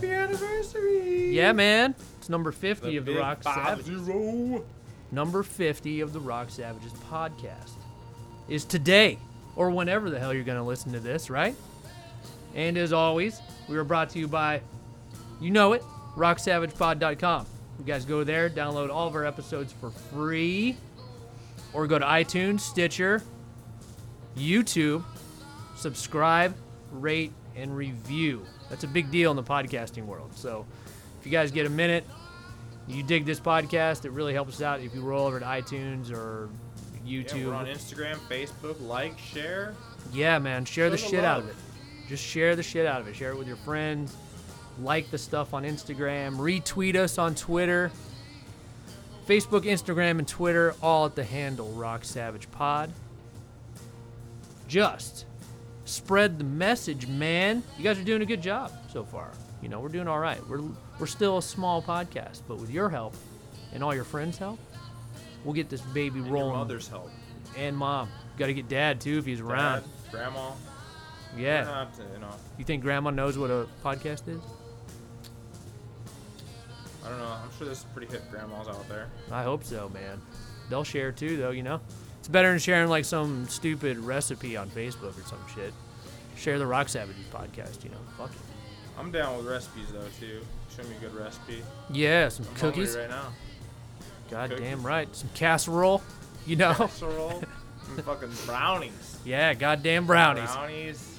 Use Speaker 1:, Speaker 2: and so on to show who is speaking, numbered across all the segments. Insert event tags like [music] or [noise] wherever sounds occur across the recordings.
Speaker 1: Happy anniversary.
Speaker 2: Yeah, man. It's number 50 of the Rock Savage.
Speaker 1: zero.
Speaker 2: Number 50 of the Rock Savages podcast is today, or whenever the hell you're going to listen to this, right? And as always, we are brought to you by, you know it, rocksavagepod.com. You guys go there, download all of our episodes for free, or go to iTunes, Stitcher, YouTube, subscribe, rate, and review. That's a big deal in the podcasting world. So if you guys get a minute, you dig this podcast, it really helps us out if you roll over to iTunes or
Speaker 1: Yeah,
Speaker 2: YouTube.
Speaker 1: we're on Instagram, Facebook. Like, share.
Speaker 2: Yeah, man, share the
Speaker 1: Show the
Speaker 2: shit out of it. Just share the shit out of it. Share it with your friends. Like the stuff on Instagram. Retweet us on Twitter. Facebook, Instagram, and Twitter, all at the handle Rock Savage Pod. Just spread the message, man. You guys are doing a good job so far. You know, we're doing all right. We're we're still a small podcast, but with your help and all your friends' help, we'll get this baby
Speaker 1: And your
Speaker 2: rolling.
Speaker 1: mother's help.
Speaker 2: and mom. Got to get dad too if he's around.
Speaker 1: Grandma.
Speaker 2: Yeah.
Speaker 1: Not, you know,
Speaker 2: You think grandma knows what a podcast is?
Speaker 1: I don't know. I'm sure there's pretty hip grandmas out there.
Speaker 2: I hope so, man. They'll share too, though, you know? It's better than sharing like some stupid recipe on Facebook or some shit. Share the Rock Savages podcast, you know? Fuck it.
Speaker 1: I'm down with recipes though too. Show me a good recipe.
Speaker 2: Yeah, some
Speaker 1: I'm
Speaker 2: cookies.
Speaker 1: right now.
Speaker 2: God
Speaker 1: cookies.
Speaker 2: damn right. Some casserole, you know?
Speaker 1: Casserole. [laughs] and fucking brownies.
Speaker 2: yeah, goddamn brownies.
Speaker 1: Brownies.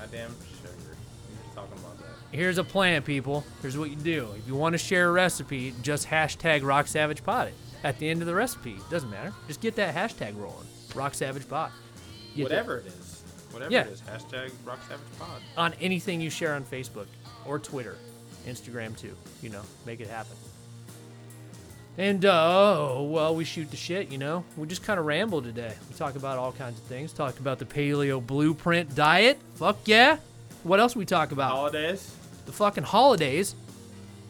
Speaker 1: Goddamn sugar. Were talking about that.
Speaker 2: Here's a plan, people. Here's what you do. If you want to share a recipe, just hashtag Rock Savage Pod it. At the end of the recipe, doesn't matter. Just get that hashtag rolling. Rock Savage Pod.
Speaker 1: Whatever it is. Whatever
Speaker 2: Yeah.
Speaker 1: it is. Hashtag Rock Savage Pod.
Speaker 2: on anything you share on Facebook or Twitter, Instagram too. You know, make it happen. And uh, oh, well, we shoot the shit. You know, we just kind of ramble today. We talk about all kinds of things. Talk about the paleo blueprint diet. Fuck yeah. What else we talk about?
Speaker 1: Holidays.
Speaker 2: the fucking holidays.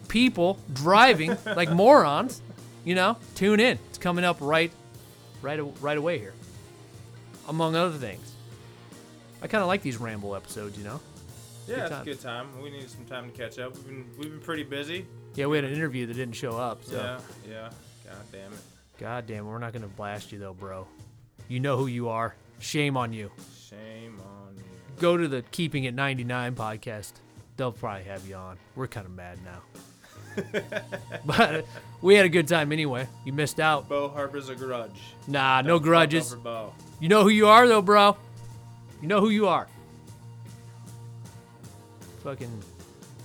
Speaker 2: People driving [laughs] like morons. You know, tune in. It's coming up right, right, right away here. Among other things. I kind of like these ramble episodes. You know.
Speaker 1: Yeah,
Speaker 2: Good
Speaker 1: it's a good time. We need some time to catch up. We've been we've been pretty busy.
Speaker 2: Yeah, we had an interview that didn't show up. So,
Speaker 1: Yeah, yeah. God damn it.
Speaker 2: god damn, we're not gonna blast you though, bro. You know who you are. Shame on you.
Speaker 1: Shame on you.
Speaker 2: Go to the Keeping It 99 podcast. They'll probably have you on. We're kind of mad now. [laughs] but we had a good time anyway. You missed out.
Speaker 1: Beau harbors a grudge.
Speaker 2: Nah, no
Speaker 1: Don't fuck
Speaker 2: grudges.
Speaker 1: over Beau.
Speaker 2: You know who you are though, bro. You know who you are. Fucking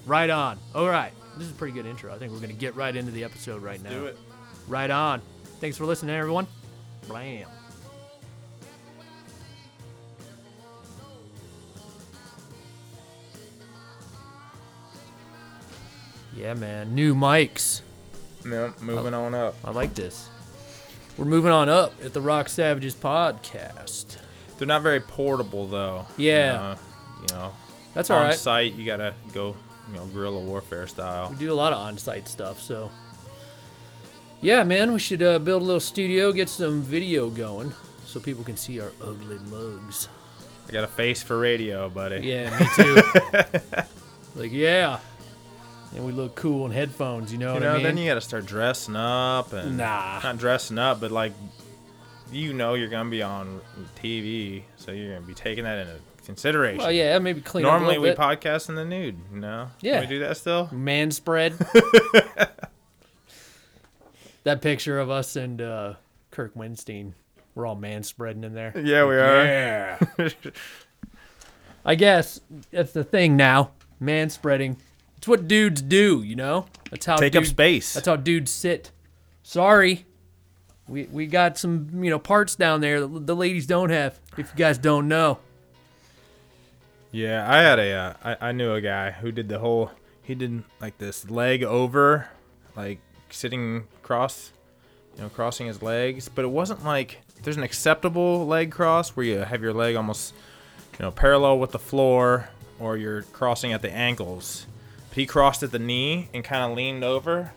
Speaker 2: right on. All right. This is a pretty good intro. I think we're gonna get right into the episode right now.
Speaker 1: Do it.
Speaker 2: Right on. Thanks for listening, everyone. Blam. Yeah, man. New mics.
Speaker 1: No, moving on up.
Speaker 2: I like this. We're moving on up at the Rock Savages podcast.
Speaker 1: They're not very portable though.
Speaker 2: Yeah.
Speaker 1: You know,
Speaker 2: That's all
Speaker 1: on
Speaker 2: right.
Speaker 1: site you gotta go, you know, guerrilla warfare style.
Speaker 2: We do a lot of on-site stuff, so yeah, man, we should uh, build a little studio, get some video going, so people can see our ugly mugs.
Speaker 1: I got a face for radio, buddy.
Speaker 2: Yeah, me too. [laughs] like, yeah, and we look cool in headphones. You know
Speaker 1: You
Speaker 2: what
Speaker 1: know,
Speaker 2: I mean?
Speaker 1: then you gotta start dressing up and
Speaker 2: Nah.
Speaker 1: not dressing up, but like you know you're gonna be on TV, so you're gonna be taking that into consideration.
Speaker 2: well, yeah, maybe clean
Speaker 1: Normally
Speaker 2: up a
Speaker 1: we
Speaker 2: bit.
Speaker 1: podcast in the nude, you know?
Speaker 2: Yeah.
Speaker 1: Can we do that still?
Speaker 2: man spread. [laughs] that picture of us and uh, Kirk Windstein, we're all man spreading in there.
Speaker 1: Yeah, we are.
Speaker 2: Yeah. [laughs] I guess that's the thing now. Man spreading. It's what dudes do, you know? That's how
Speaker 1: Take up
Speaker 2: dudes,
Speaker 1: space.
Speaker 2: That's how dudes sit. Sorry. We we got some, you know, parts down there that the ladies don't have, if you guys don't know.
Speaker 1: Yeah, I had a, uh, I, I knew a guy who did the whole, he did like this leg over, like sitting cross, you know, crossing his legs, but it wasn't like, there's an acceptable leg cross where you have your leg almost, you know, parallel with the floor or you're crossing at the ankles. He crossed at the knee and kind of leaned over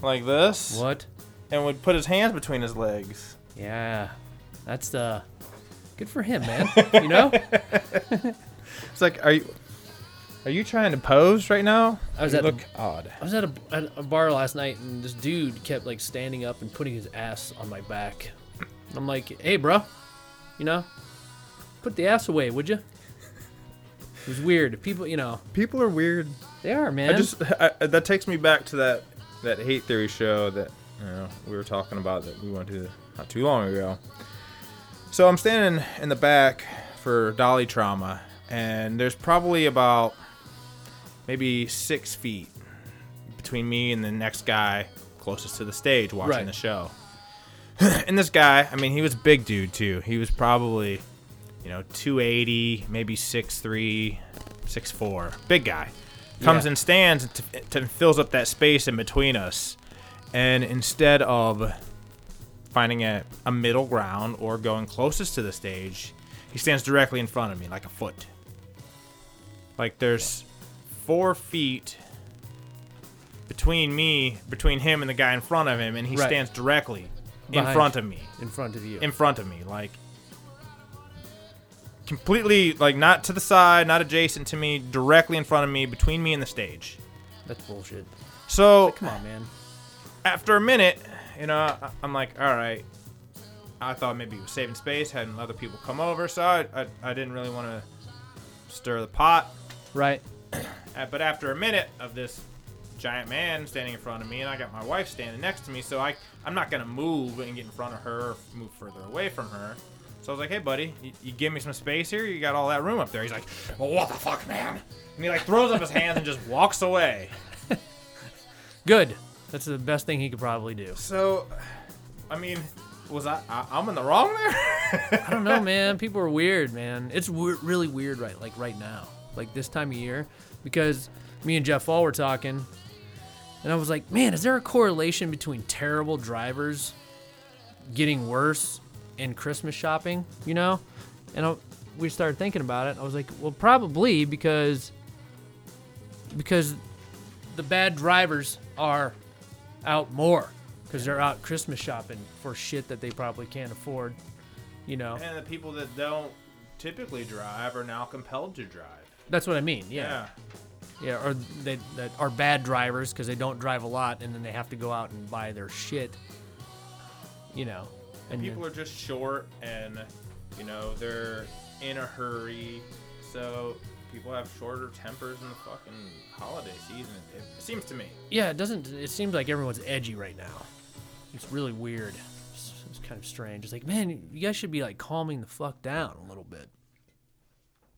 Speaker 1: like this
Speaker 2: What?
Speaker 1: and would put his hands between his legs.
Speaker 2: Yeah. That's uh good for him, man. you know? [laughs]
Speaker 1: It's like, are you, Are you trying to pose right now?
Speaker 2: I was
Speaker 1: You
Speaker 2: at-
Speaker 1: look odd.
Speaker 2: I was at a, at a bar last night, and this dude kept like standing up and putting his ass on my back. I'm like, hey, bro, you know, put the ass away, would you? It was weird. People, you know,
Speaker 1: People are weird.
Speaker 2: they are, man.
Speaker 1: I just I, that takes me back to that that hate theory show that you know we were talking about that we went to not too long ago. So I'm standing in the back for dolly trauma, and there's probably about maybe six feet between me and the next guy closest to the stage watching
Speaker 2: Right.
Speaker 1: the show. [clears throat] and this guy, I mean, he was a big dude too. He was probably you know 280, maybe 6'3", 6'4", big guy comes
Speaker 2: Yeah.
Speaker 1: and stands and, t- t- fills up that space in between us. And instead of finding a, a middle ground or going closest to the stage, he stands directly in front of me, like a foot. Like there's four feet between me, between him and the guy in front of him, and he
Speaker 2: Right.
Speaker 1: stands directly in front of me
Speaker 2: in front of you.
Speaker 1: in front of me, like completely, like not to the side, not adjacent to me, directly in front of me, between me and the stage.
Speaker 2: That's bullshit.
Speaker 1: So
Speaker 2: Come on, man.
Speaker 1: after a minute, you know, I- I'm like, all right. I thought maybe he was saving space, having other people come over, so I, I, I didn't really want to stir the pot.
Speaker 2: Right. [clears throat]
Speaker 1: But after a minute of this giant man standing in front of me, and I got my wife standing next to me, so I I'm not gonna move and get in front of her or move further away from her. So I was like, hey buddy, you, you give me some space here? You got all that room up there? He's like, well, what the fuck, man? And he like throws up his hands and just walks away. [laughs]
Speaker 2: Good. That's the best thing he could probably do.
Speaker 1: So, I mean, was I, I I'm in the wrong there? [laughs]
Speaker 2: I don't know, man. [laughs] People are weird, man. It's we- really weird, right? Like right now, like this time of year, because me and Jeff Fall were talking, and I was like, man, is there a correlation between terrible drivers getting worse and Christmas shopping? You know, and I, we started thinking about it. I was like, well, probably because because the bad drivers are out more because they're out Christmas shopping for shit that they probably can't afford. You know,
Speaker 1: and the people that don't typically drive are now compelled to drive.
Speaker 2: that's what I mean. Yeah, yeah, or they that are bad drivers because they don't drive a lot and then they have to go out and buy their shit. You know, and
Speaker 1: people are just short and you know they're in a hurry so people have shorter tempers in the fucking holiday season it, it seems to me
Speaker 2: yeah, it doesn't. It seems like everyone's edgy right now. It's really weird. It's, it's kind of strange. It's like, man, you guys should be like calming the fuck down a little bit.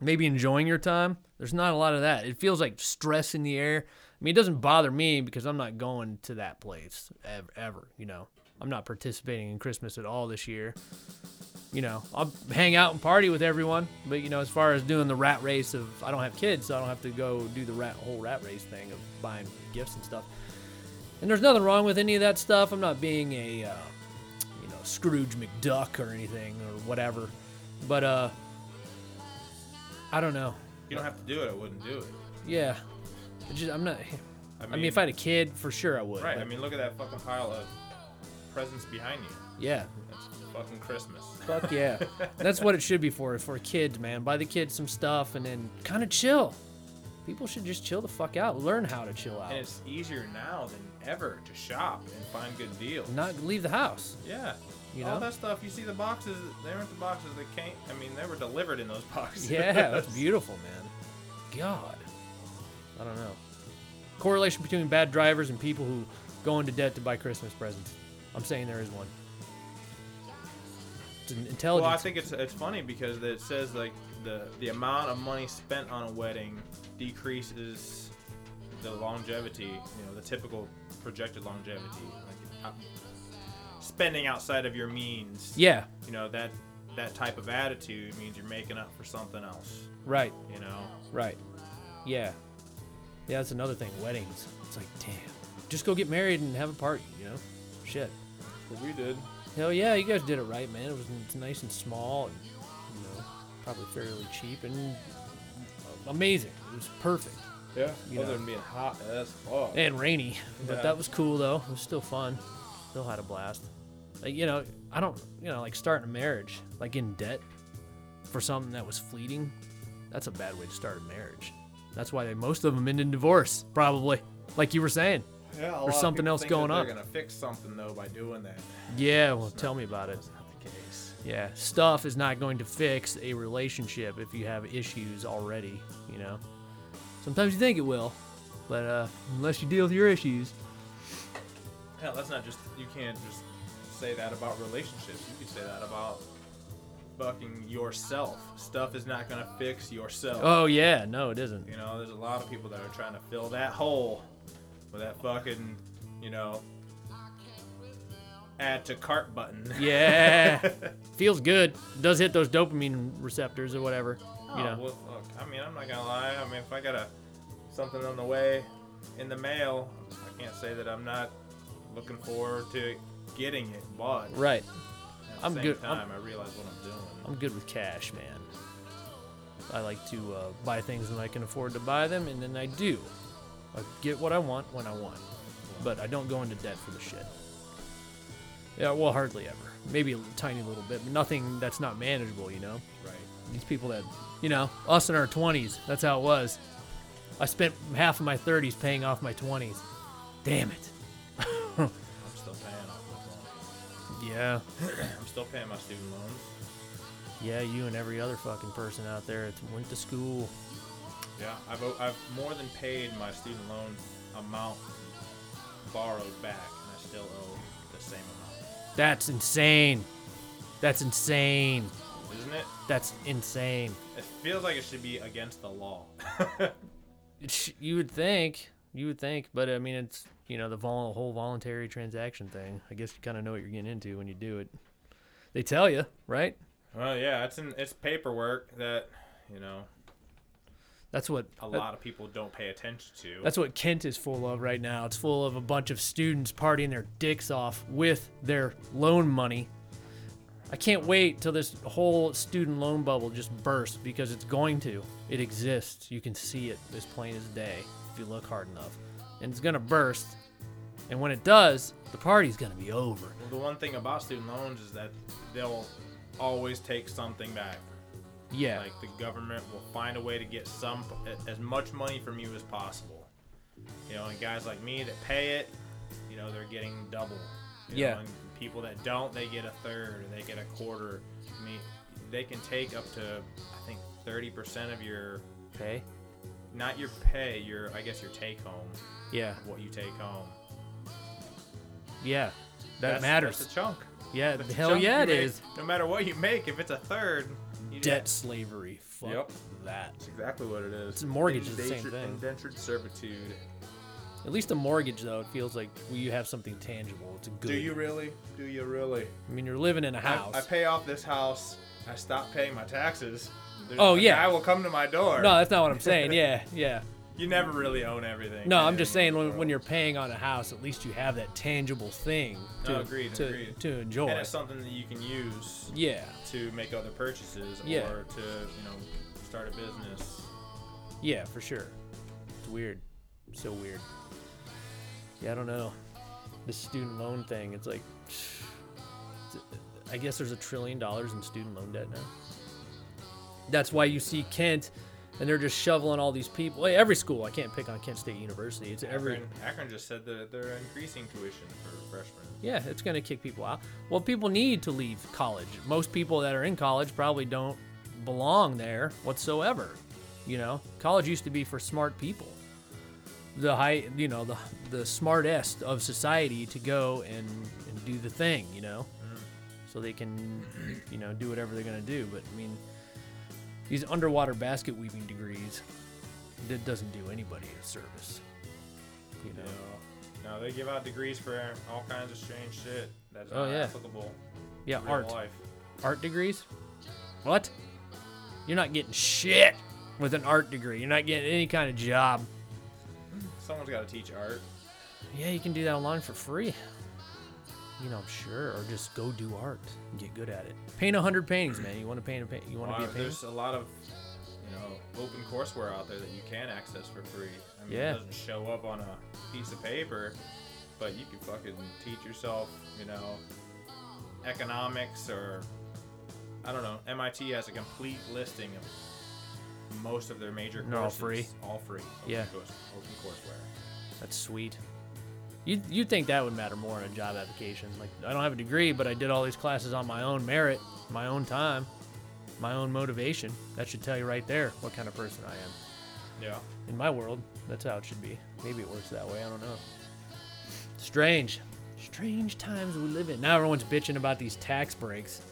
Speaker 2: Maybe enjoying your time. There's not a lot of that. It feels like stress in the air. I mean, it doesn't bother me because I'm not going to that place ever. ever you know, I'm not participating in Christmas at all this year. You know, I'll hang out and party with everyone, but you know, as far as doing the rat race of, I don't have kids, so I don't have to go do the rat whole rat race thing of buying gifts and stuff. And there's nothing wrong with any of that stuff. I'm not being a, uh, you know, Scrooge McDuck or anything or whatever. But uh, I don't know.
Speaker 1: you don't have to do it i wouldn't do it
Speaker 2: Yeah, It just I'm not.
Speaker 1: i mean,
Speaker 2: I mean, if I had a kid, for sure I would.
Speaker 1: right
Speaker 2: but
Speaker 1: i mean look at that fucking pile of presents behind you
Speaker 2: yeah,
Speaker 1: that's fucking christmas
Speaker 2: fuck yeah. [laughs] That's what it should be for. For kids, man. Buy the kids some stuff and then kind of chill. People should just chill the fuck out. Learn how to chill out.
Speaker 1: and it's easier now than ever to shop and find good deals
Speaker 2: Not leave the house.
Speaker 1: yeah
Speaker 2: You
Speaker 1: all that stuff you see the boxes they aren't the boxes that came i mean they were delivered in those [laughs] boxes
Speaker 2: Yeah, that's beautiful, man. God, I don't know. Correlation between bad drivers and people who go into debt to buy Christmas presents. I'm saying there is one. It's an intelligence.
Speaker 1: Well, I think it's it's funny because it says like the the amount of money spent on a wedding decreases the longevity. You know, the typical projected longevity. Like spending outside of your means.
Speaker 2: yeah,
Speaker 1: You know that that type of attitude means you're making up for something else.
Speaker 2: right,
Speaker 1: You know.
Speaker 2: right. Yeah, yeah. That's another thing. Weddings. It's like, damn, just go get married and have a party. You know, shit.
Speaker 1: What we did.
Speaker 2: Hell yeah, you guys did it right, man. It was it's nice and small, and you know, probably fairly cheap and uh, amazing. It was perfect.
Speaker 1: Yeah.
Speaker 2: You
Speaker 1: Other
Speaker 2: know.
Speaker 1: than being hot as fuck.
Speaker 2: and rainy, but
Speaker 1: Yeah.
Speaker 2: that was cool though. It was still fun. Still had a blast. Like, you know, I don't, you know, like starting a marriage, like in debt for something that was fleeting. That's a bad way to start a marriage. That's why they, most of them end in divorce, probably. Like you were saying.
Speaker 1: Yeah,
Speaker 2: Or something else going on.
Speaker 1: They're gonna fix something though by doing that.
Speaker 2: Yeah, well, tell me about it.
Speaker 1: That's not the case.
Speaker 2: Yeah, stuff is not going to fix a relationship if you have issues already, you know? Sometimes you think it will, but uh, unless you deal with your issues.
Speaker 1: Hell, that's not just. You can't just say that about relationships. You could say that about fucking yourself. Stuff is not gonna fix yourself.
Speaker 2: Oh, yeah, no, it isn't.
Speaker 1: You know, there's a lot of people that are trying to fill that hole with that fucking, you know, add to cart button.
Speaker 2: Yeah. [laughs] Feels good. Does hit those dopamine receptors or whatever.
Speaker 1: Oh,
Speaker 2: You know?
Speaker 1: well, look, I mean, I'm not gonna lie. I mean, if I got a something on the way in the mail, I can't say that I'm not looking forward to getting it. But
Speaker 2: Right.
Speaker 1: at the
Speaker 2: I'm
Speaker 1: same
Speaker 2: good- I'm-
Speaker 1: time, i realize what I'm doing.
Speaker 2: I'm good with cash, man. I like to uh, buy things when I can afford to buy them, and then I do. I get what I want when I want, but I don't go into debt for the shit. Yeah, well, hardly ever. Maybe a tiny little bit, but nothing that's not manageable, you know?
Speaker 1: Right.
Speaker 2: These people that, you know, us in our 20s, that's how it was. I spent half of my 30s paying off my 20s. Damn it. [laughs]
Speaker 1: I'm still paying off my
Speaker 2: Yeah. [clears throat]
Speaker 1: I'm still paying my student loans.
Speaker 2: Yeah, you and every other fucking person out there that went to school.
Speaker 1: Yeah, I've I've more than paid my student loan amount borrowed back, and I still owe the same amount.
Speaker 2: That's insane. That's insane.
Speaker 1: Isn't it?
Speaker 2: That's insane.
Speaker 1: It feels like it should be against the law. [laughs]
Speaker 2: Sh- you would think, you would think, but I mean, it's you know the vol- whole voluntary transaction thing. I guess you kind of know what you're getting into when you do it. They tell you, right?
Speaker 1: well, yeah, it's in it's paperwork that you know
Speaker 2: That's what
Speaker 1: a lot of people don't pay attention to.
Speaker 2: That's what Kent is full of right now. It's full of a bunch of students partying their dicks off with their loan money. I can't wait till this whole student loan bubble just bursts because it's going to. It exists. You can see it as plain as day if you look hard enough. And it's going to burst. And when it does, the party's going to be over.
Speaker 1: Well, the one thing about student loans is that they'll always take something back.
Speaker 2: Yeah.
Speaker 1: Like the government will find a way to get some as much money from you as possible. You know, and guys like me that pay it, you know, they're getting double. You
Speaker 2: Yeah.
Speaker 1: Know, people that don't, they get a third they get a quarter. I mean, they can take up to I think 30% of your
Speaker 2: pay.
Speaker 1: not your pay, your I guess your take home,
Speaker 2: Yeah.
Speaker 1: what you take home.
Speaker 2: Yeah. That
Speaker 1: That's-
Speaker 2: matters.
Speaker 1: That's a chunk.
Speaker 2: yeah.
Speaker 1: That's
Speaker 2: Hell
Speaker 1: chunk
Speaker 2: yeah, it
Speaker 1: make.
Speaker 2: is.
Speaker 1: No matter what you make, if it's a third,
Speaker 2: Debt slavery. Fuck
Speaker 1: Yep.
Speaker 2: that.
Speaker 1: That's exactly what it is.
Speaker 2: It's a mortgage is the same
Speaker 1: Indentured-
Speaker 2: thing.
Speaker 1: Indentured servitude.
Speaker 2: At least a mortgage, though, it feels like well, you have something tangible. It's a good.
Speaker 1: Do you really? Do you really?
Speaker 2: I mean, you're living in a
Speaker 1: I-
Speaker 2: house.
Speaker 1: I, pay off this house. I stop paying my taxes. There's-
Speaker 2: Oh, yeah.
Speaker 1: I will come to my door.
Speaker 2: no, that's not what I'm saying. Yeah, yeah.
Speaker 1: You never really own everything.
Speaker 2: No, I'm just saying when, when you're paying on a house, at least you have that tangible thing to
Speaker 1: No, agreed,
Speaker 2: to,
Speaker 1: agreed.
Speaker 2: to enjoy.
Speaker 1: and it's something that you can use
Speaker 2: yeah,
Speaker 1: to make other purchases
Speaker 2: Yeah.
Speaker 1: or to you know start a business.
Speaker 2: yeah, for sure. It's weird, so weird. Yeah, I don't know. The student loan thing. It's like, [sighs] I guess there's a trillion dollars in student loan debt now. That's why you see Kent, and they're just shoveling all these people. Hey, every school. I can't pick on Kent State University. It's every.
Speaker 1: Akron, Akron just said that they're increasing tuition for freshmen.
Speaker 2: Yeah, it's going to kick people out. Well, people need to leave college. Most people that are in college probably don't belong there whatsoever. You know, college used to be for smart people. The high, you know, the the smartest of society to go and, and do the thing, you know, mm-hmm. so they can, you know, do whatever they're gonna do. But I mean, these underwater basket weaving degrees, that doesn't do anybody a service. You know.
Speaker 1: No, no, they give out degrees for all kinds of strange shit that's
Speaker 2: Oh,
Speaker 1: not
Speaker 2: yeah.
Speaker 1: applicable
Speaker 2: Yeah, art.
Speaker 1: life.
Speaker 2: art degrees? What? You're not getting shit with an art degree. You're not getting any kind of job.
Speaker 1: Someone's got to teach art.
Speaker 2: Yeah, you can do that online for free. You know, I'm sure, or just go do art and get good at it. Paint a hundred paintings, man. You want to paint a paint? You want to be a
Speaker 1: uh,
Speaker 2: painter?
Speaker 1: there's a lot of you know open courseware out there that you can access for free. I mean,
Speaker 2: Yeah.
Speaker 1: it doesn't show up on a piece of paper, but you can fucking teach yourself, you know, economics or I don't know. MIT has a complete listing of most of their major
Speaker 2: They're all
Speaker 1: courses
Speaker 2: free?
Speaker 1: all free. Open
Speaker 2: Yeah.
Speaker 1: course, open courseware.
Speaker 2: That's sweet. You you think that would matter more in a job application? Like I don't have a degree, but I did all these classes on my own merit, my own time, my own motivation. That should tell you right there what kind of person I am.
Speaker 1: Yeah.
Speaker 2: In my world, that's how it should be. Maybe it works that way. I don't know. Strange, strange times we live in. Now everyone's bitching about these tax breaks.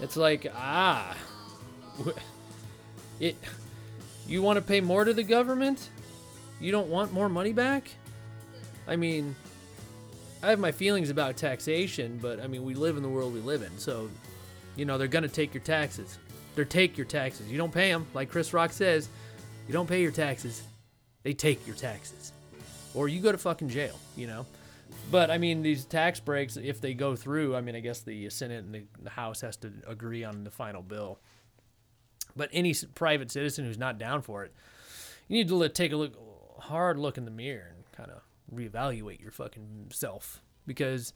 Speaker 2: It's like ah, [laughs] it. You want to pay more to the government? You don't want more money back? I mean, I have my feelings about taxation, but I mean, we live in the world we live in, so you know they're gonna take your taxes. They're take your taxes. You don't pay them, like Chris Rock says. You don't pay your taxes. They take your taxes, or you go to fucking jail. You know. But I mean, these tax breaks, if they go through, I mean, I guess the Senate and the House has to agree on the final bill. But any private citizen who's not down for it, you need to take a look, hard look in the mirror and kind of reevaluate your fucking self because,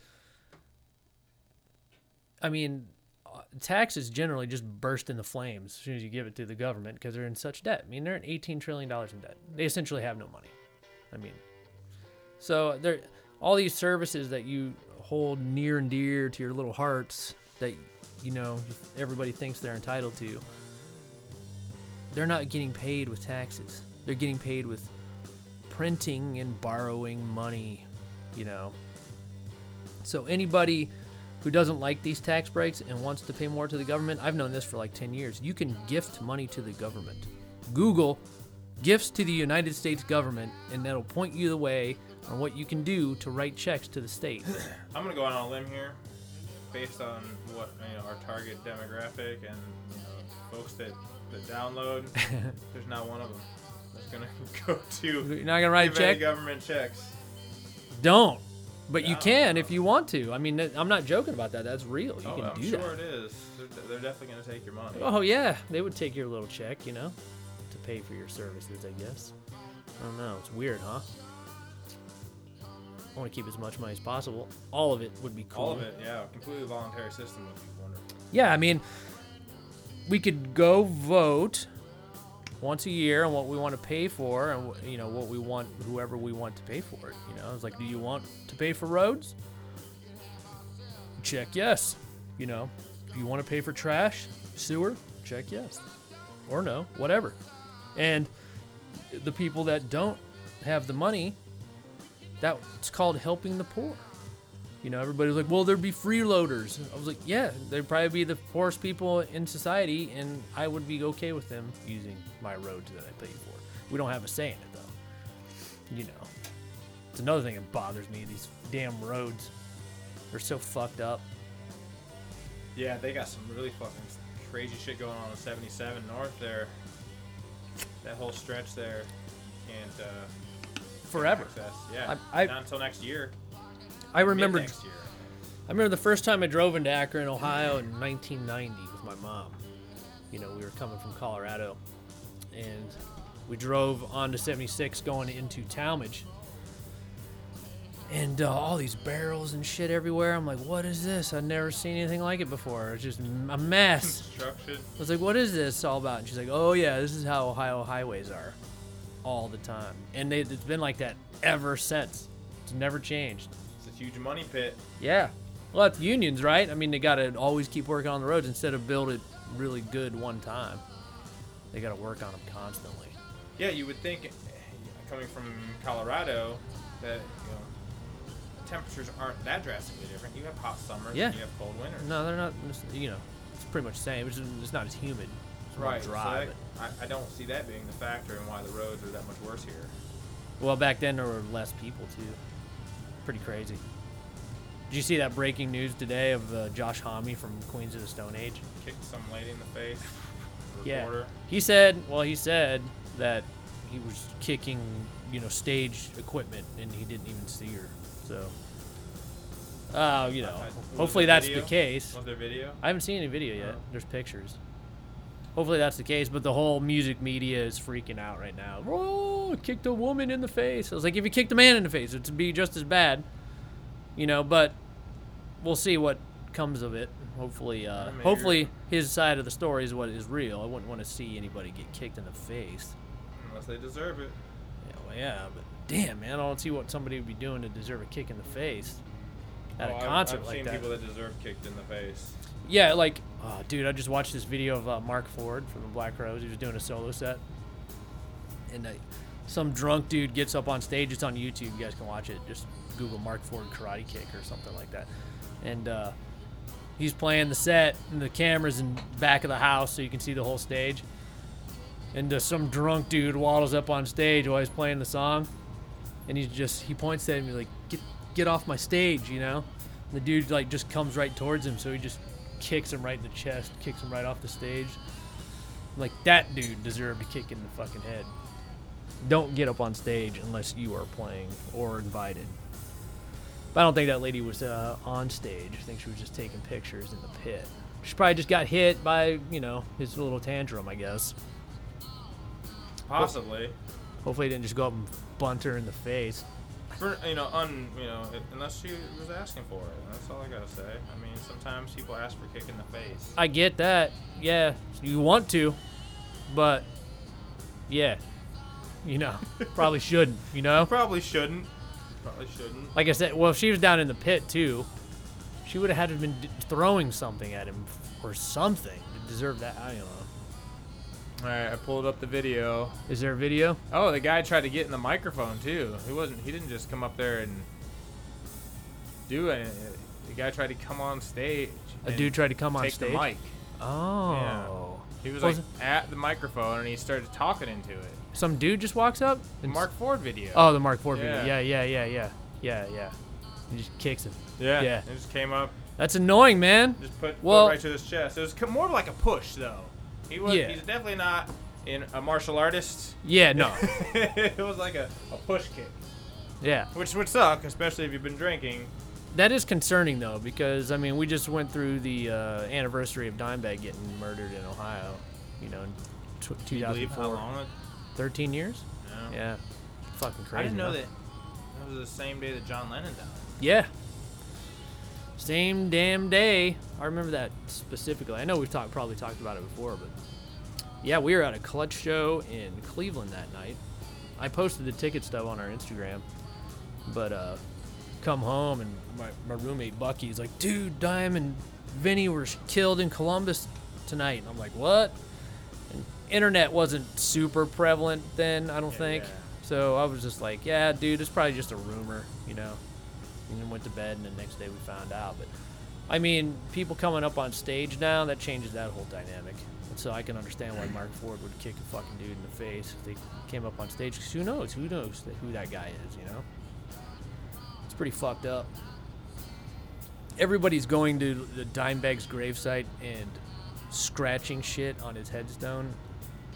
Speaker 2: I mean, uh, taxes generally just burst into flames as soon as you give it to the government because they're in such debt. I mean, they're in eighteen trillion dollars in debt. They essentially have no money. I mean, so they're all these services that you hold near and dear to your little hearts that you know everybody thinks they're entitled to. They're not getting paid with taxes. They're getting paid with printing and borrowing money, you know. So anybody who doesn't like these tax breaks and wants to pay more to the government, I've known this for like 10 years. You can gift money to the government. Google gifts to the United States government and that'll point you the way on what you can do to write checks to the state. [coughs]
Speaker 1: I'm gonna go out on a limb here, based on what you know our target demographic and you know folks that that download. [laughs] there's not one of them gonna [laughs] go to
Speaker 2: You're not gonna write a check?
Speaker 1: government checks.
Speaker 2: Don't. But you
Speaker 1: No,
Speaker 2: can if you want to. I mean, that- I'm not joking about that. That's real. You
Speaker 1: oh,
Speaker 2: can
Speaker 1: I'm
Speaker 2: do
Speaker 1: sure
Speaker 2: that.
Speaker 1: it is. They're, they're definitely gonna take your money.
Speaker 2: Oh yeah, they would take your little check, you know, to pay for your services. I guess. I don't know. It's weird, huh? I want to keep as much money as possible. All of it would be cool.
Speaker 1: All of it, yeah. Completely voluntary system would be wonderful.
Speaker 2: Yeah, I mean, we could go vote once a year and what we want to pay for, and you know what we want, whoever we want to pay for it. You know, it's like, do you want to pay for roads? Check yes. You know, if you want to pay for trash, sewer, check yes, or no, whatever. And the people that don't have the money, that's called helping the poor. You know, everybody's like, well, there'd be freeloaders. I was like, yeah, they'd probably be the poorest people in society, and I would be okay with them using my roads that I paid for. We don't have a say in it, though. You know, it's another thing that bothers me. These damn roads, they're so fucked up.
Speaker 1: Yeah, they got some really fucking crazy shit going on on 77 North there. That whole stretch there can't uh,
Speaker 2: Forever.
Speaker 1: Yeah,
Speaker 2: I- I-
Speaker 1: not until next year.
Speaker 2: I remember.
Speaker 1: Next year.
Speaker 2: I remember the first time I drove into Akron, Ohio in 1990 with my mom. You know, we were coming from Colorado and we drove onto 76 going into Tallmadge. And uh, all these barrels and shit everywhere. I'm like, what is this? I've never seen anything like it before. It's just a mess.
Speaker 1: Construction.
Speaker 2: I was like, what is this all about? And she's like, oh, yeah, this is how Ohio highways are all the time. And they, it's been like that ever since. It's never changed.
Speaker 1: A huge money pit.
Speaker 2: Yeah. Well, that's unions, right? I mean, they got to always keep working on the roads instead of build it really good one time. They got to work on them constantly.
Speaker 1: Yeah, you would think, coming from Colorado, that you know temperatures aren't that drastically different. You have hot summers.
Speaker 2: Yeah.
Speaker 1: And you have cold winters.
Speaker 2: No, they're not. You know, it's pretty much the same. It's, just, it's not as humid. It's more
Speaker 1: Right. so
Speaker 2: dry.
Speaker 1: that- I, I don't see that being the factor in why the roads are that much worse here.
Speaker 2: well, back then there were less people too. Pretty crazy. Did you see that breaking news today of uh, Josh Homme from Queens of the Stone Age?
Speaker 1: Kicked some lady in the face. [laughs]
Speaker 2: Yeah. He said, well, he said that he was kicking, you know, stage equipment and he didn't even see her. So, uh, you know, hopefully that's
Speaker 1: video?
Speaker 2: the case.
Speaker 1: Was there video?
Speaker 2: I haven't seen any video yet.
Speaker 1: Oh.
Speaker 2: There's pictures. Hopefully that's the case, but the whole music media is freaking out right now. Oh, kicked a woman in the face. I was like, if you kicked a man in the face, it'd be just as bad, you know. But we'll see what comes of it. Hopefully, uh, hopefully his side of the story is what is real. I wouldn't want to see anybody get kicked in the face.
Speaker 1: Unless they deserve it.
Speaker 2: Yeah, well, yeah, but damn, man, I don't see what somebody would be doing to deserve a kick in the face at
Speaker 1: Oh,
Speaker 2: a
Speaker 1: I've-
Speaker 2: concert
Speaker 1: I've,
Speaker 2: like
Speaker 1: seen
Speaker 2: that.
Speaker 1: people that deserve kicked in the face.
Speaker 2: Yeah, like, oh, dude, I just watched this video of uh, Marc Ford from the Black Crowes. He was doing a solo set, and uh, some drunk dude gets up on stage. It's on YouTube. You guys can watch it. Just Google Marc Ford karate kick or something like that, and uh, he's playing the set, and the camera's in back of the house, so you can see the whole stage. And uh, some drunk dude waddles up on stage while he's playing the song, and he's just he points at him. He's like, "Get get off my stage," you know. And the dude like just comes right towards him, so he just kicks him right in the chest, kicks him right off the stage. Like that dude deserved a kick in the fucking head. Don't get up on stage unless you are playing or invited. But I don't think that lady was uh, on stage. I think she was just taking pictures in the pit. She probably just got hit by, you know, his little tantrum, I guess.
Speaker 1: Possibly.
Speaker 2: Hopefully, he didn't just go up and bunt her in the face.
Speaker 1: For you know, un you know, unless she was asking for it. That's all I gotta say. I mean, sometimes people ask for kick in the face.
Speaker 2: I get that. Yeah, you want to, but yeah, you know, [laughs] probably shouldn't. You know,
Speaker 1: Probably shouldn't. Probably shouldn't.
Speaker 2: like I said, well, if she was down in the pit too, she would have had to have been throwing something at him or something to deserve that. I don't know.
Speaker 1: All right, I pulled up the video.
Speaker 2: Is there a video?
Speaker 1: Oh, the guy tried to get in the microphone too. He wasn't. He didn't just come up there and do it. The guy tried to come on stage.
Speaker 2: A dude tried to come on
Speaker 1: take
Speaker 2: stage.
Speaker 1: the mic.
Speaker 2: Oh,
Speaker 1: He was
Speaker 2: Was
Speaker 1: like at the microphone and he started talking into it.
Speaker 2: some dude just walks up.
Speaker 1: The Marc Ford video.
Speaker 2: Oh, the Marc Ford video.
Speaker 1: Yeah.
Speaker 2: Yeah, yeah, yeah, yeah, yeah, yeah. He just kicks him.
Speaker 1: yeah.
Speaker 2: yeah.
Speaker 1: It just came up,
Speaker 2: That's annoying, man.
Speaker 1: just put,
Speaker 2: Well-
Speaker 1: put right to his chest. It was more like a push though. He was.
Speaker 2: Yeah.
Speaker 1: He's definitely not in a martial artist.
Speaker 2: Yeah, no. [laughs]
Speaker 1: it was like a, a push kick,
Speaker 2: yeah.
Speaker 1: which would suck, especially if you've been drinking.
Speaker 2: That is concerning though, because I mean, we just went through the uh, anniversary of Dimebag getting murdered in Ohio. You know, in tw-
Speaker 1: Do you believe how
Speaker 2: 2004.
Speaker 1: long
Speaker 2: 13 years?
Speaker 1: No.
Speaker 2: Yeah. Fucking crazy.
Speaker 1: I didn't know
Speaker 2: huh?
Speaker 1: that. That was the same day that John Lennon died.
Speaker 2: Yeah. Same damn day. I remember that specifically. I know we've talked probably talked about it before, but yeah, we were at a clutch show in Cleveland that night. I posted the ticket stub on our Instagram, but uh, come home and my, my roommate Bucky's like, dude, Diamond Vinny were killed in Columbus tonight. And I'm like, what? And internet wasn't super prevalent then, I don't
Speaker 1: Yeah,
Speaker 2: think.
Speaker 1: yeah.
Speaker 2: So I was just like, yeah, dude, it's probably just a rumor, you know. And then went to bed, and the next day we found out. But I mean, people coming up on stage now, that changes that whole dynamic. And so I can understand why Marc Ford would kick a fucking dude in the face if they came up on stage. 'cause who knows? Who knows that, who that guy is, you know? It's pretty fucked up. Everybody's going to the Dimebag's gravesite and scratching shit on his headstone.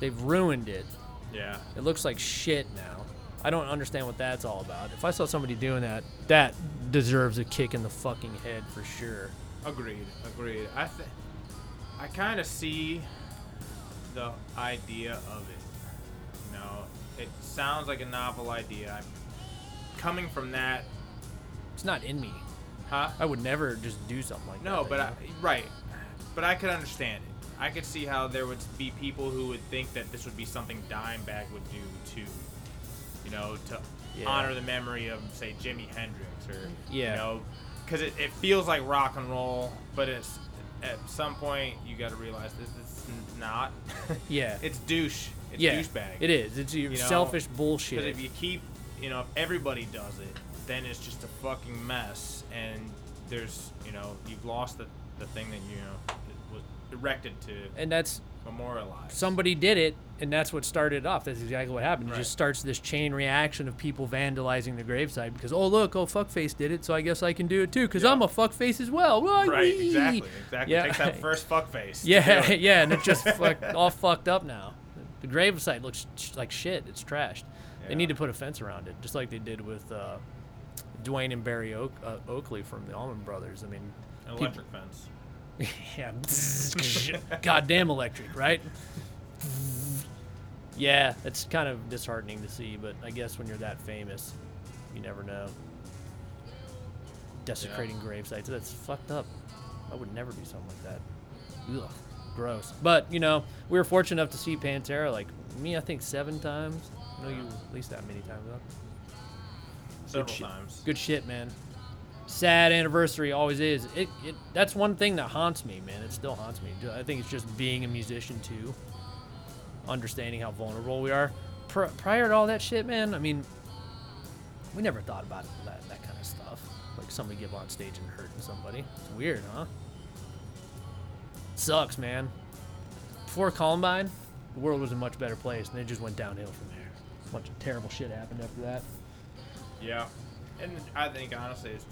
Speaker 2: They've ruined it.
Speaker 1: Yeah.
Speaker 2: It looks like shit now. I don't understand what that's all about. If I saw somebody doing that, that deserves a kick in the fucking head for sure.
Speaker 1: Agreed. Agreed. I th- I kind of see the idea of it. You know, it sounds like a novel idea. I'm coming from that,
Speaker 2: It's not in me.
Speaker 1: huh?
Speaker 2: I would never just do something like
Speaker 1: No,
Speaker 2: that.
Speaker 1: No,
Speaker 2: but
Speaker 1: I, right. But I could understand it. I could see how there would be people who would think that this would be something Dimebag would do to, you know, to
Speaker 2: Yeah.
Speaker 1: honor the memory of say Jimi Hendrix or
Speaker 2: Yeah.
Speaker 1: you know, because it, it feels like rock and roll, but it's at some point you got to realize this is not. [laughs]
Speaker 2: yeah,
Speaker 1: it's douche. It's
Speaker 2: yeah,
Speaker 1: douchebag.
Speaker 2: it is. It's your
Speaker 1: You know,
Speaker 2: selfish bullshit.
Speaker 1: Because if you keep, you know, if everybody does it, then it's just a fucking mess, and there's, you know, you've lost the, the thing that you know was erected to
Speaker 2: and that's
Speaker 1: memorialize.
Speaker 2: somebody did it, and that's what started it off. That's exactly what happened. It just starts this chain reaction of people vandalizing the gravesite because oh look, oh fuckface did it, so I guess I can do it too because
Speaker 1: Yeah.
Speaker 2: I'm a fuckface as well.
Speaker 1: Right, exactly, exactly.
Speaker 2: Yeah.
Speaker 1: Takes that [laughs] first fuck face.
Speaker 2: Yeah, yeah, and it's just [laughs] fuck, all fucked up now. The gravesite looks like shit. It's trashed. They need to put a fence around it, just like they did with uh, Duane and Berry Oak, uh, Oakley from the Allman Brothers. I mean,
Speaker 1: electric fence. [laughs]
Speaker 2: yeah, [laughs] goddamn electric, right? Yeah, it's kind of disheartening to see, but I guess when you're that famous, you never know. Desecrating grave sites, that's fucked up. I would never do something like that. Ugh, gross. But you know, we were fortunate enough to see Pantera like me. I think seven times. I know you at least that many times. Though.
Speaker 1: Several
Speaker 2: shit.
Speaker 1: times.
Speaker 2: Good shit, man. Sad anniversary always is. It, it that's one thing that haunts me, man. It still haunts me. I think it's just being a musician too, understanding how vulnerable we are. Pr- prior to all that shit, man. I mean, we never thought about that that kind of stuff. Like somebody get on stage and hurting somebody. It's weird, huh? Sucks, man. Before Columbine, the world was a much better place, and it just went downhill from there. A bunch of terrible shit happened after that.
Speaker 1: Yeah, and I think honestly, it's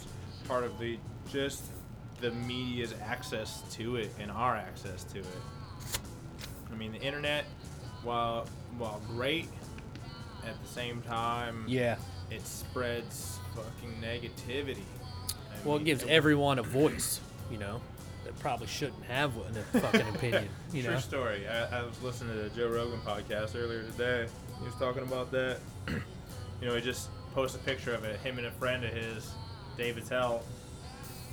Speaker 1: part of the just the media's access to it and our access to it. I mean, the internet, while while great, at the same time,
Speaker 2: Yeah.
Speaker 1: it spreads fucking negativity. I
Speaker 2: Well, it
Speaker 1: mean,
Speaker 2: gives everyone a voice, you know, that probably shouldn't have one a fucking opinion, [laughs] you
Speaker 1: True
Speaker 2: know.
Speaker 1: story. I, I was listening to the Joe Rogan podcast earlier today. He was talking about that. [clears throat] you know, he just posted a picture of it, him and a friend of his, Dave Attell.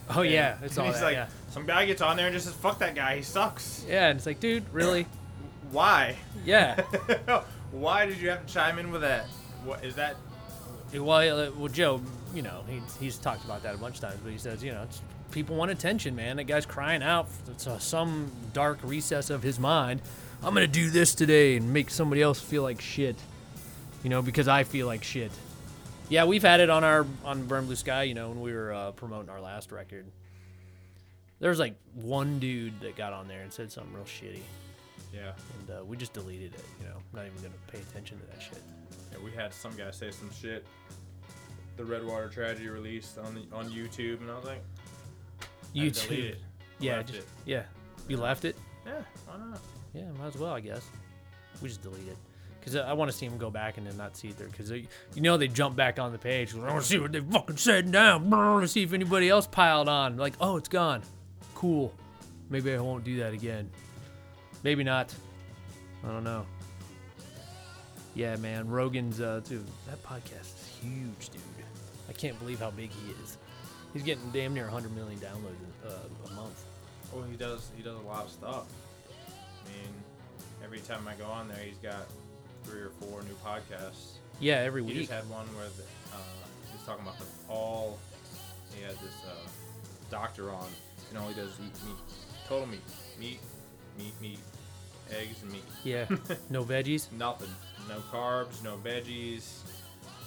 Speaker 2: Oh yeah, it's [laughs] all
Speaker 1: he's
Speaker 2: that.
Speaker 1: like,
Speaker 2: yeah.
Speaker 1: some guy gets on there and just says, "Fuck that guy, he sucks."
Speaker 2: yeah, and it's like, dude, really? [clears throat]
Speaker 1: Why?
Speaker 2: Yeah. [laughs]
Speaker 1: Why did you have to chime in with that? What is that?
Speaker 2: well, well, Joe, you know, he, he's talked about that a bunch of times, but he says, you know, it's, people want attention, man. That guy's crying out. It's uh, some dark recess of his mind. I'm gonna do this today and make somebody else feel like shit, you know, because I feel like shit. Yeah, we've had it on our on Burn Blue Sky, you know, when we were uh, promoting our last record. There was like one dude that got on there and said something real shitty,
Speaker 1: Yeah.
Speaker 2: and uh, we just deleted it. You know, not even gonna pay attention to that shit.
Speaker 1: Yeah, we had some guy say some shit. The Red Water Tragedy released on the on YouTube, and I was like,
Speaker 2: YouTube. Yeah, just,
Speaker 1: it.
Speaker 2: yeah. You left it?
Speaker 1: Yeah, why not?
Speaker 2: Yeah, might as well, I guess. We just delete it. Because I want to see them go back and then not see it there. Because you know they jump back on the page. I want to see what they fucking said [laughs] want to see if anybody else piled on. Like, oh, it's gone. Cool. Maybe I won't do that again. Maybe not. I don't know. Yeah, man. Rogan's, uh, dude, that podcast is huge, dude. I can't believe how big he is. He's getting damn near 100 million downloads uh, a month.
Speaker 1: Well, he does. He does a lot of stuff. I mean, every time I go on there, he's got three or four new podcasts.
Speaker 2: Yeah, every
Speaker 1: He
Speaker 2: week.
Speaker 1: He just had one where the, uh, he was talking about the all. He had this uh, doctor on, and all he does is eat meat, total meat, meat, meat, meat, eggs and meat.
Speaker 2: Yeah. [laughs] no veggies.
Speaker 1: Nothing. No carbs, no veggies,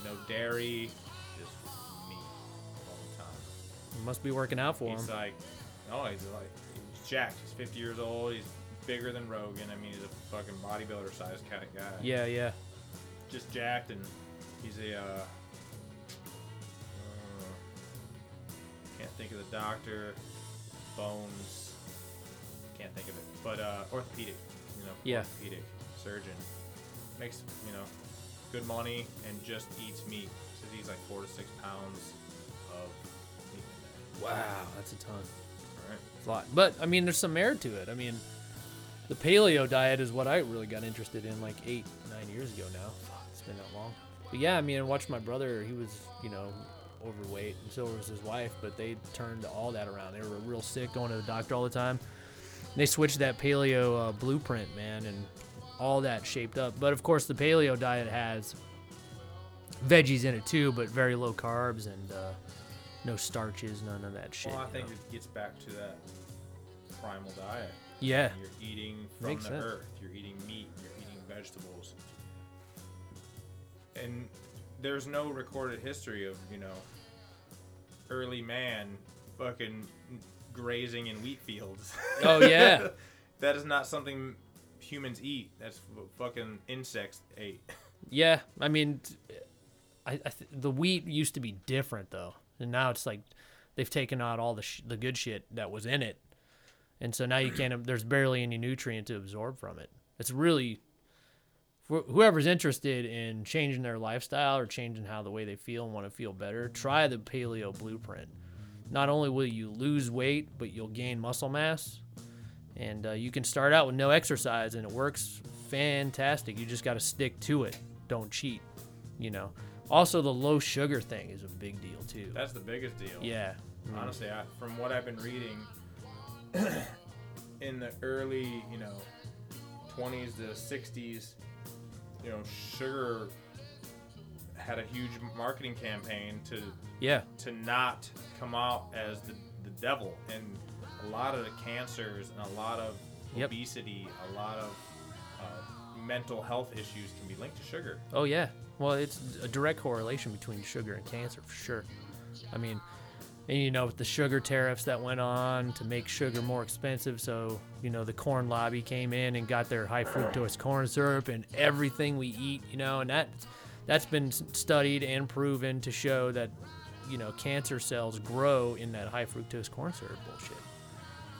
Speaker 1: no dairy, just meat all the time.
Speaker 2: Must be working out for him.
Speaker 1: He's like, oh, he's like, he's jacked. He's 50 years old. He's bigger than Rogan. I mean, he's a fucking bodybuilder size kind of guy.
Speaker 2: Yeah, yeah.
Speaker 1: Just jacked, and he's a, uh, uh, can't think of the doctor, bones, can't think of it, but uh, orthopedic, you know,
Speaker 2: Yeah.
Speaker 1: orthopedic surgeon. Makes, you know, good money and just eats meat. So he's like four to six pounds of meat.
Speaker 2: Wow, that's a ton.
Speaker 1: Right?
Speaker 2: It's a lot. But I mean, there's some merit to it. I mean, the paleo diet is what I really got interested in like eight, nine years ago now. Fuck, it's been that long. But yeah, I mean, I watched my brother. He was, you know, overweight, and so was his wife. But they turned all that around. They were real sick, going to the doctor all the time. And they switched that paleo uh, blueprint, man, and all that shaped up. But of course, the paleo diet has veggies in it too, but very low carbs and uh, no starches, none of that shit.
Speaker 1: Well, I think
Speaker 2: know?
Speaker 1: it gets back to that primal diet.
Speaker 2: Yeah.
Speaker 1: You're eating from
Speaker 2: Makes
Speaker 1: the
Speaker 2: sense.
Speaker 1: earth. You're eating meat. You're eating vegetables. And there's no recorded history of, you know, early man fucking grazing in wheat fields.
Speaker 2: Oh, yeah. [laughs]
Speaker 1: that is not something humans eat. That's what fucking insects ate.
Speaker 2: Yeah, I mean, I, I th- the wheat used to be different though, and now it's like they've taken out all the sh- the good shit that was in it, and so now you can't. There's barely any nutrient to absorb from it. It's really for whoever's interested in changing their lifestyle or changing how the way they feel and want to feel better. Try the Paleo Blueprint. Not only will you lose weight, but you'll gain muscle mass, and uh, you can start out with no exercise, and it works fantastic. You just got to stick to it. Don't cheat. You know. Also, the low sugar thing is a big deal too.
Speaker 1: That's the biggest deal.
Speaker 2: yeah. Mean,
Speaker 1: Honestly, I, from what I've been reading, [coughs] in the early, you know, 20s to 60s, you know, sugar had a huge marketing campaign to
Speaker 2: Yeah.
Speaker 1: to not come out as the, the devil and a lot of the cancers and a lot of
Speaker 2: Yep.
Speaker 1: obesity a lot of uh, mental health issues can be linked to sugar
Speaker 2: Oh yeah. Well, it's a direct correlation between sugar and cancer for sure. I mean, and you know, with the sugar tariffs that went on to make sugar more expensive, so you know the corn lobby came in and got their high fructose corn syrup and everything we eat, you know, and that that's been studied and proven to show that you know cancer cells grow in that high fructose corn syrup bullshit.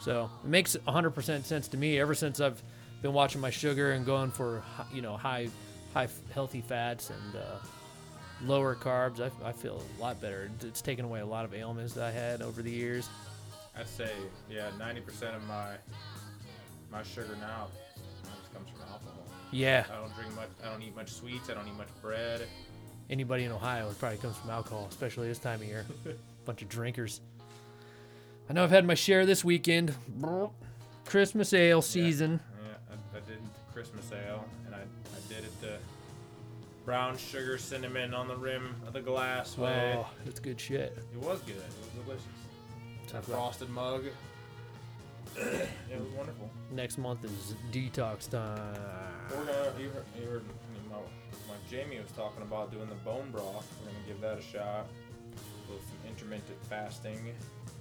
Speaker 2: So it makes 100% sense to me ever since I've been watching my sugar and going for you know high high healthy fats and uh, lower carbs. I, I feel a lot better. It's taken away a lot of ailments that I had over the years.
Speaker 1: i'd say yeah 90% of my my sugar now just comes from alcohol
Speaker 2: Yeah,
Speaker 1: i don't drink much i don't eat much sweets i don't eat much bread
Speaker 2: anybody in Ohio, it probably comes from alcohol, especially this time of year. [laughs] Bunch of drinkers. I know I've had my share this weekend. Christmas ale season.
Speaker 1: yeah i, I did christmas ale and i, I did it the brown sugar cinnamon on the rim of the glass way
Speaker 2: Oh, it's good shit.
Speaker 1: it was good it was delicious
Speaker 2: Talk
Speaker 1: a frosted mug [clears throat] it was wonderful
Speaker 2: Next month is detox time.
Speaker 1: We're gonna, you heard, you heard my, my Jamie was talking about doing the bone broth. We're gonna give that a shot with some intermittent fasting.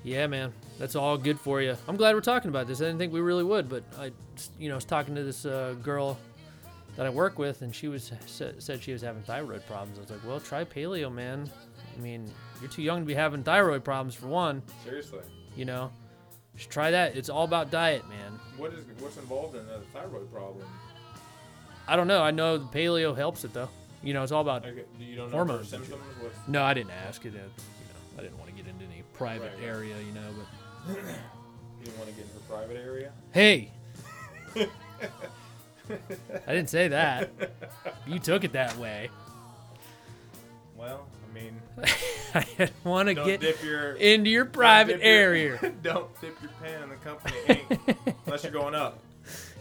Speaker 2: Yeah, man, that's all good for you. I'm glad we're talking about this. I didn't think we really would, but I, you know, was talking to this uh, girl that I work with, and she was said, she was having thyroid problems. I was like, well, try paleo, man. I mean, you're too young to be having thyroid problems for one.
Speaker 1: Seriously,
Speaker 2: You know, just try that. It's all about diet, man.
Speaker 1: what is what's involved in a thyroid problem?
Speaker 2: I don't know. I know the paleo helps it though. You know, it's all about.
Speaker 1: Do you don't know
Speaker 2: Hormones
Speaker 1: symptoms? What's,
Speaker 2: No, I didn't ask it. You know, I didn't want to get into any private
Speaker 1: Right,
Speaker 2: area. You know, but [coughs]
Speaker 1: you don't want to get in her private area?
Speaker 2: hey. [laughs] I didn't say that. You took it that way.
Speaker 1: Well, I mean, [laughs]
Speaker 2: I want to get
Speaker 1: your
Speaker 2: into your private
Speaker 1: dip your-
Speaker 2: area. [laughs]
Speaker 1: don't dip your pen in the company [laughs] ink unless you're going up.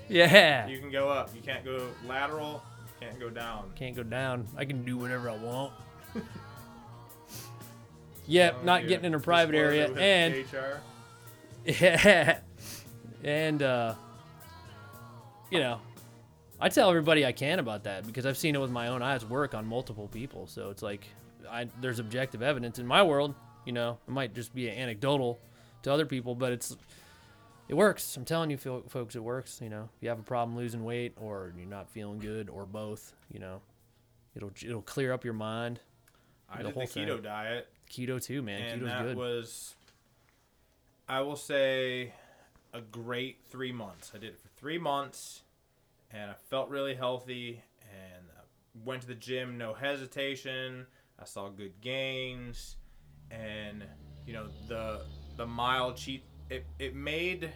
Speaker 2: Yeah.
Speaker 1: You can go up. You can't go lateral. You can't go down.
Speaker 2: Can't go down. I can do whatever I want. Yep,
Speaker 1: Oh,
Speaker 2: not getting in a private area. And
Speaker 1: HR.
Speaker 2: Yeah. And uh you know, I tell everybody I can about that because I've seen it with my own eyes work on multiple people. So it's like I there's objective evidence in my world, you know. It might just be anecdotal to other people, but it's it works. I'm telling you folks it works, you know. If you have a problem losing weight or you're not feeling good or both, you know, it'll it'll clear up your mind.
Speaker 1: I
Speaker 2: the
Speaker 1: did the
Speaker 2: whole thing.
Speaker 1: keto diet,
Speaker 2: Keto too, man.
Speaker 1: and
Speaker 2: Keto's
Speaker 1: that
Speaker 2: good.
Speaker 1: was, I will say, a great three months. I did it for three months, and I felt really healthy, and I went to the gym, no hesitation. I saw good gains, and you know the the mild cheat. It it made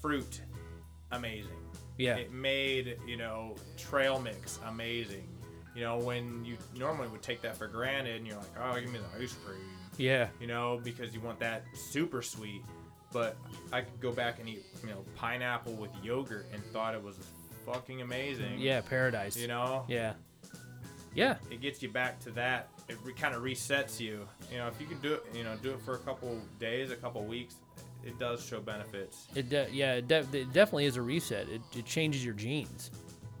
Speaker 1: fruit amazing.
Speaker 2: yeah.
Speaker 1: It made, you know, trail mix amazing. You know, when you normally would take that for granted and you're like, oh, give me the ice cream,
Speaker 2: yeah.
Speaker 1: you know, because you want that super sweet. But I could go back and eat, you know, pineapple with yogurt and thought it was fucking amazing.
Speaker 2: Yeah, paradise.
Speaker 1: You know,
Speaker 2: Yeah. Yeah.
Speaker 1: it gets you back to that. It re- kind of resets you. You know, if you can do it, you know, do it for a couple days, a couple weeks, it does show benefits.
Speaker 2: It de- yeah, it, de- it definitely is a reset. It, it changes your genes,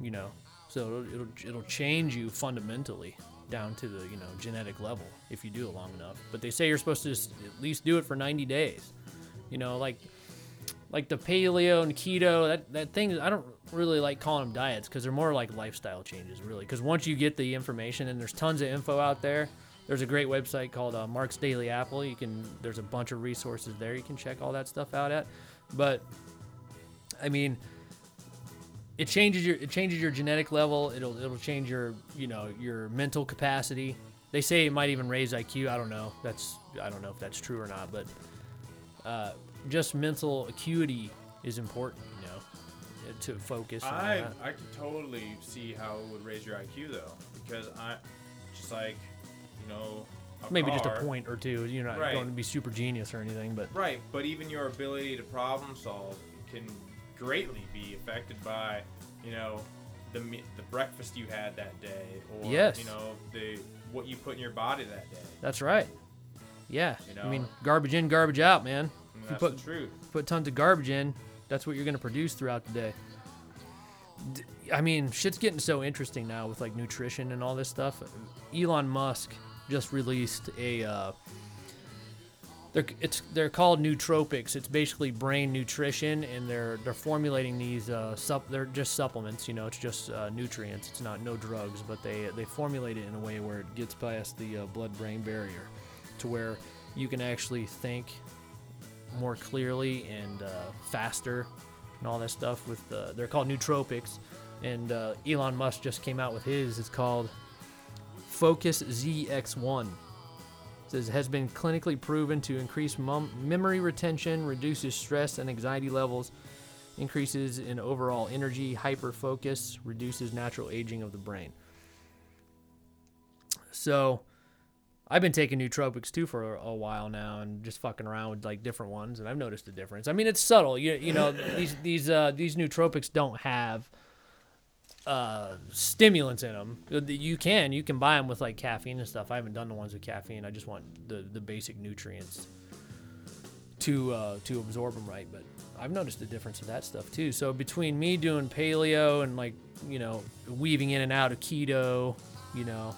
Speaker 2: you know. So it'll, it'll it'll change you fundamentally down to the you know genetic level if you do it long enough. But they say you're supposed to just at least do it for 90 days. You know, like like the paleo and keto that that thing. I don't really like calling them diets because they're more like lifestyle changes, really. Because once you get the information and there's tons of info out there. There's a great website called uh, Mark's Daily Apple. You can there's a bunch of resources there. You can check all that stuff out at. But I mean, it changes your it changes your genetic level. It'll it'll change your you know your mental capacity. They say it might even raise IQ. I don't know. That's I don't know if that's true or not, but uh, just mental acuity is important. You know, to focus.
Speaker 1: I
Speaker 2: that.
Speaker 1: I could totally see how it would raise your IQ though, because I just like you know a
Speaker 2: Maybe just a point or two. You're not
Speaker 1: Right.
Speaker 2: going to be super genius or anything, but
Speaker 1: Right, but even your ability to problem solve can greatly be affected by, you know, the the breakfast you had that day, or
Speaker 2: Yes.
Speaker 1: you know, the what you put in your body that day.
Speaker 2: that's right. Yeah.
Speaker 1: You
Speaker 2: I mean, garbage in, garbage out, man. If you
Speaker 1: that's
Speaker 2: put
Speaker 1: the truth.
Speaker 2: put tons of garbage in, that's what you're going to produce throughout the day. D- I mean, shit's getting so interesting now with like nutrition and all this stuff. Elon Musk just released a. Uh, they're it's they're called nootropics. It's basically brain nutrition, and they're they're formulating these uh, sup. They're just supplements. You know, it's just uh, nutrients. It's not no drugs, but they they formulate it in a way where it gets past the uh, blood-brain barrier, to where you can actually think more clearly and uh, faster and all that stuff with uh, they're called nootropics. And uh, elon musk just came out with his. It's called focus zx1 it says has been clinically proven to increase mum- memory retention reduces stress and anxiety levels increases in overall energy hyper focus reduces natural aging of the brain. So I've been taking nootropics too for a, a while now, and just fucking around with like different ones, and I've noticed a difference. I mean, it's subtle. You you know [laughs] these these uh, these nootropics don't have uh, stimulants in them. You can you can buy them with like caffeine and stuff. I haven't done the ones with caffeine. I just want the the basic nutrients to uh, to absorb them right. But I've noticed a difference of that stuff too. So between me doing paleo and like you know weaving in and out of keto, you know,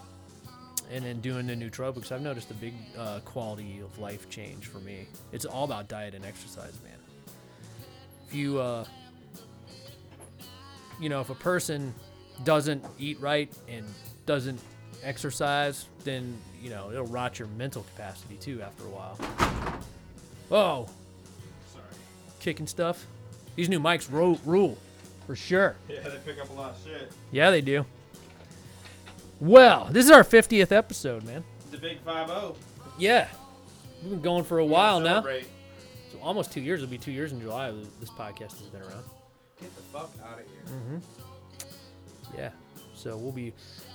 Speaker 2: and then doing the nootropics, I've noticed a big uh, quality of life change for me. It's all about diet and exercise, man. If you, uh, you know, if a person doesn't eat right and doesn't exercise, then you know it'll rot your mental capacity too after a while. Oh,
Speaker 1: Sorry.
Speaker 2: kicking stuff. These new mics ro- rule, for sure. [laughs]
Speaker 1: Yeah, they pick up a lot of shit.
Speaker 2: Yeah, they do. Well, this is our 50th episode, man.
Speaker 1: The big five zero.
Speaker 2: Yeah. We've been going for a while now.
Speaker 1: Celebrate.
Speaker 2: So almost two years. It'll be two years in July. that This podcast has been around.
Speaker 1: Get the fuck out of here.
Speaker 2: Mm-hmm. Yeah. So we'll be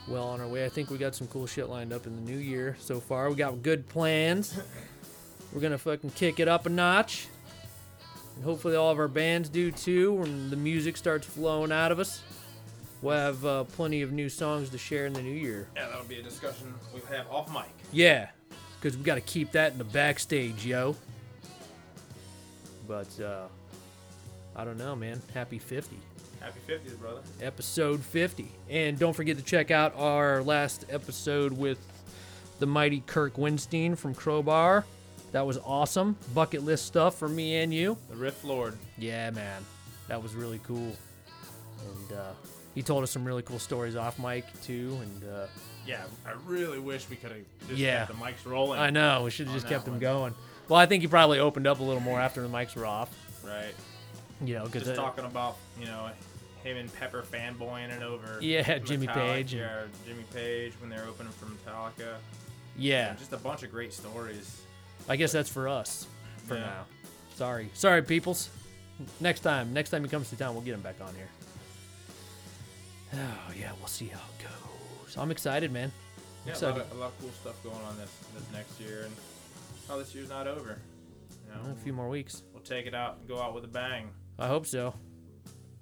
Speaker 2: well on our way. I think we got some cool shit lined up in the new year so far. We got good plans. [laughs] We're gonna fucking kick it up a notch. And hopefully all of our bands do too when the music starts flowing out of us. We'll have uh, plenty of new songs to share in the new year.
Speaker 1: Yeah, that'll be a discussion we have off mic.
Speaker 2: Yeah, because we got to keep that in the backstage, yo. But uh, I don't know, man. Happy 50,
Speaker 1: Happy 50th, brother.
Speaker 2: episode 50, and don't forget to check out our last episode with the mighty Kirk Windstein from Crowbar. That was awesome. Bucket list stuff for me and you.
Speaker 1: The Riff Lord.
Speaker 2: Yeah, man, that was really cool. And uh, he told us some really cool stories off mic too. And uh,
Speaker 1: Yeah, I really wish we could have just
Speaker 2: Yeah.
Speaker 1: kept the mics rolling.
Speaker 2: I know we should have just kept them
Speaker 1: one.
Speaker 2: going. Well, I think he probably opened up a little more after the mics were off.
Speaker 1: Right.
Speaker 2: You know, because
Speaker 1: Just talking about, you know, him and Pepper fanboying it over. [laughs]
Speaker 2: Yeah, Jimmy
Speaker 1: Metallica-
Speaker 2: Page
Speaker 1: Yeah, Jimmy Page when they were opening for Metallica.
Speaker 2: yeah,
Speaker 1: Just a bunch of great stories.
Speaker 2: I guess that's for us for
Speaker 1: Yeah.
Speaker 2: now. Sorry, sorry, peoples. Next time, next time he comes to town, we'll get him back on here. Oh yeah, we'll see how it goes. I'm excited, man.
Speaker 1: Yeah, a
Speaker 2: Excited.
Speaker 1: lot, of, a lot of cool stuff going on this this next year, and oh, this year's not over. You know,
Speaker 2: A few more weeks.
Speaker 1: we'll take it out and go out with a bang.
Speaker 2: I hope so.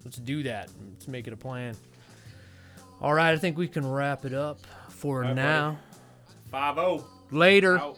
Speaker 2: Let's do that. Let's make it a plan. All right, I think we can wrap it up for
Speaker 1: right,
Speaker 2: now.
Speaker 1: Five zero.
Speaker 2: Later.
Speaker 1: Out.